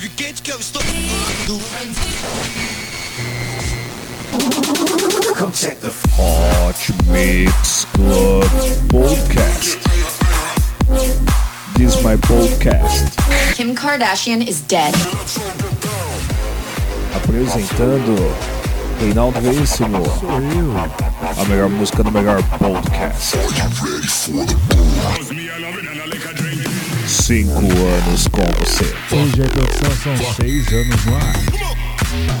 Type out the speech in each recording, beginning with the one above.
you gate, can't stop. Come check the Hot Mix Club Podcast. This is my podcast. Kim Kardashian is dead. Apresentando Reinaldo Veríssimo. A melhor música do melhor podcast. Cinco anos com você. Hoje a produção são seis anos no ar.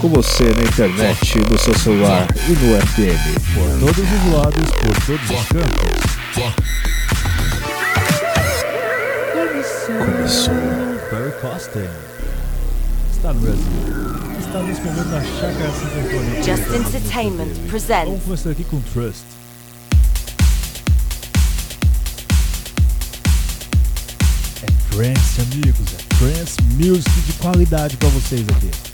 Com você na internet, no seu celular e no FM. Por todos os lados, por todos os cantos. Começou. Barry Costin. Está no Brasil. Está nesse momento na chácara Antônio. Just Entertainment Vamos presents começar aqui com Trust. Trance, amigos. É trance music de qualidade pra vocês aqui.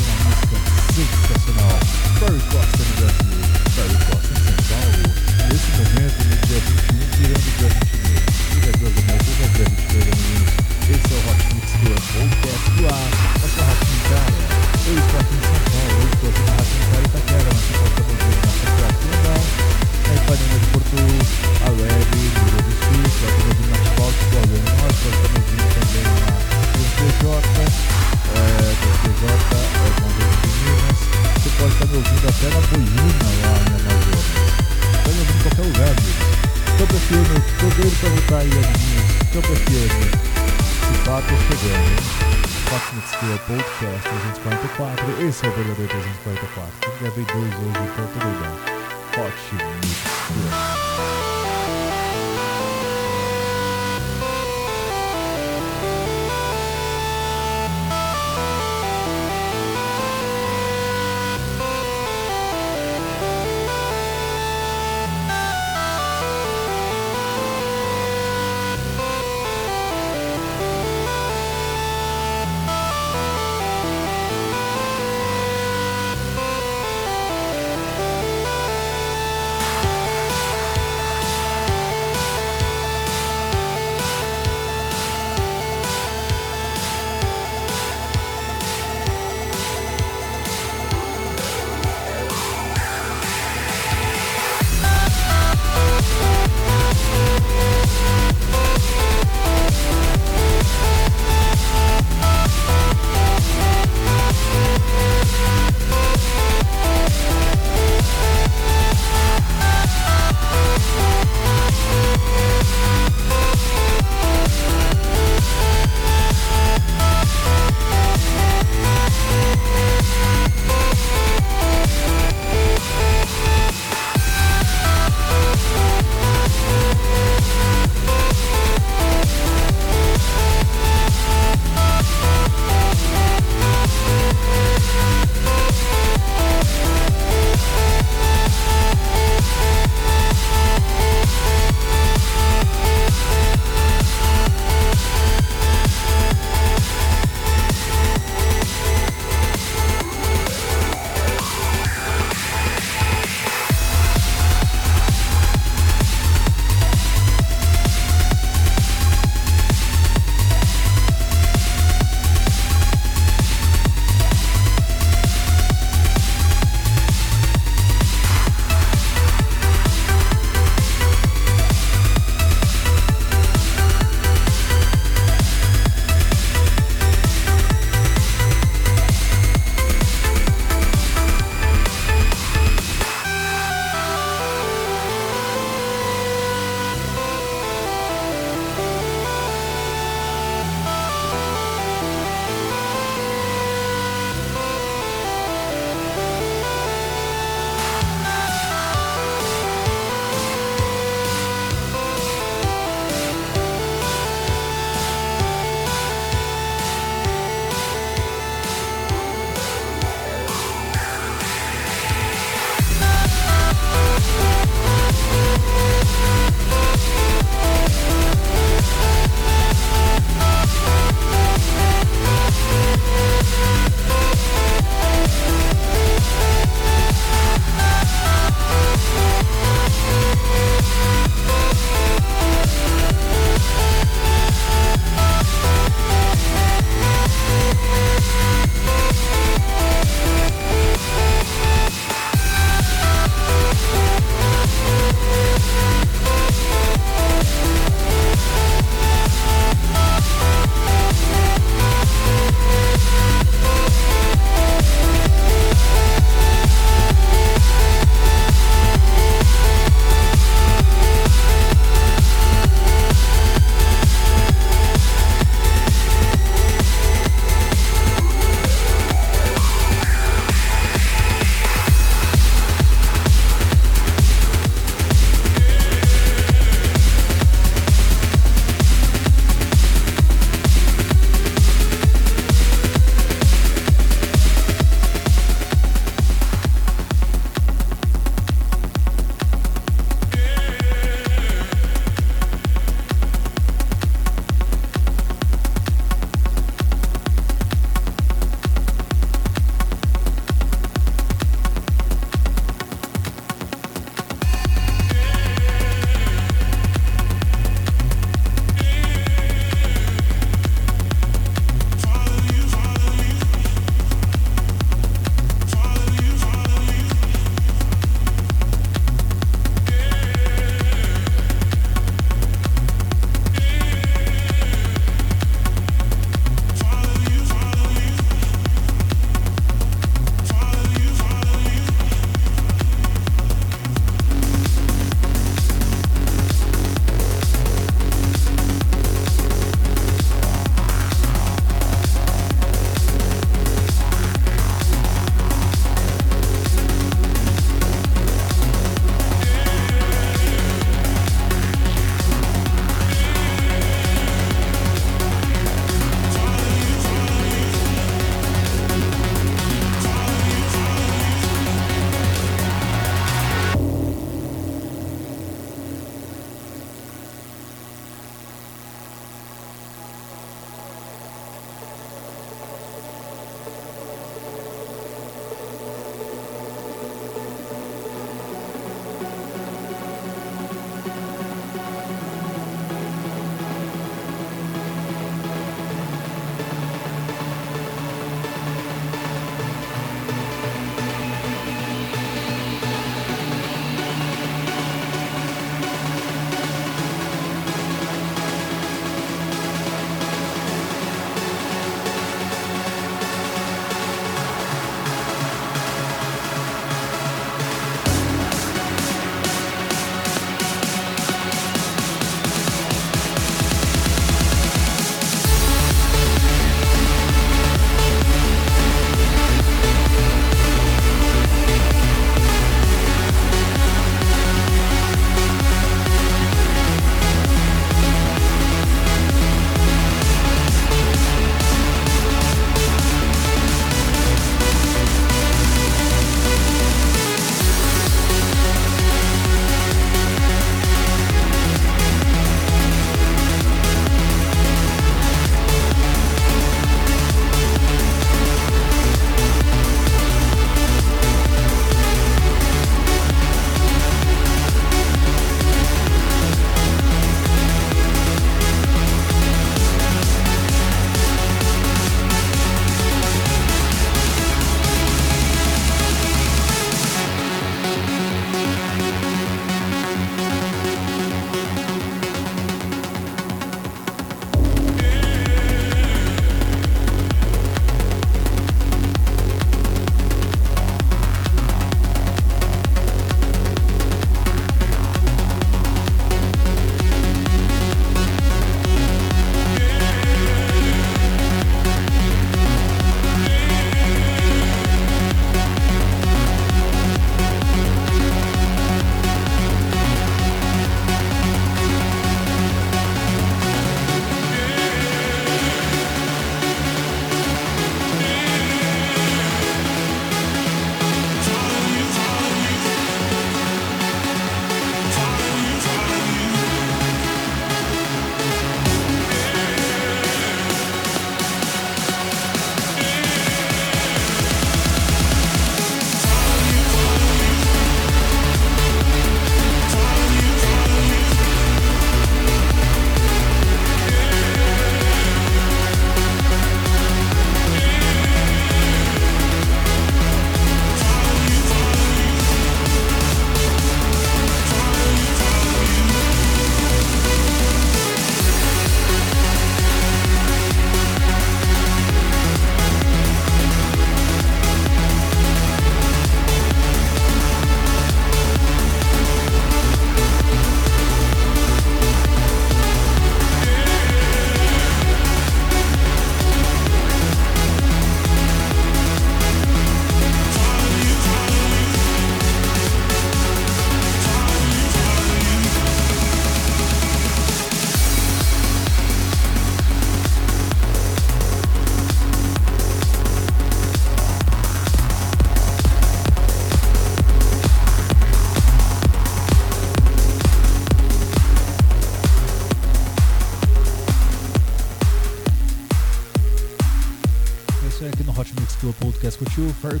Curtiu Ferry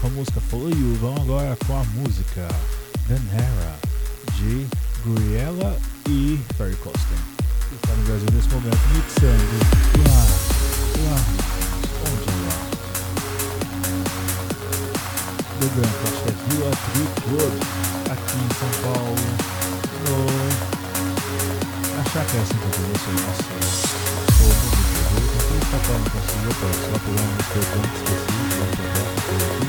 com a música For You. Vamos agora com a música Venera de Griela e Ferry Costen. Está no Brasil nesse momento mixando lá, lá, onde é lá? Do que é Vila Tree Club, aqui em São Paulo, no... na Chácara 50, isso aí, nossa, o mundo de São Paulo não conseguiu, só por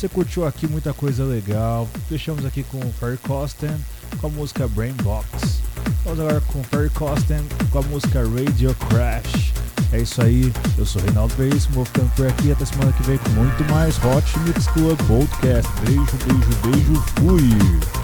Você curtiu aqui muita coisa legal. Fechamos aqui com o Ferry Costen com a música Brain Box. Vamos agora com o Ferry Costen com a música Radio Crash. É isso aí, eu sou Reinaldo Veríssimo, vou ficando por aqui até semana que vem com muito mais Hot Mix Club Podcast. Beijo, beijo, beijo, fui!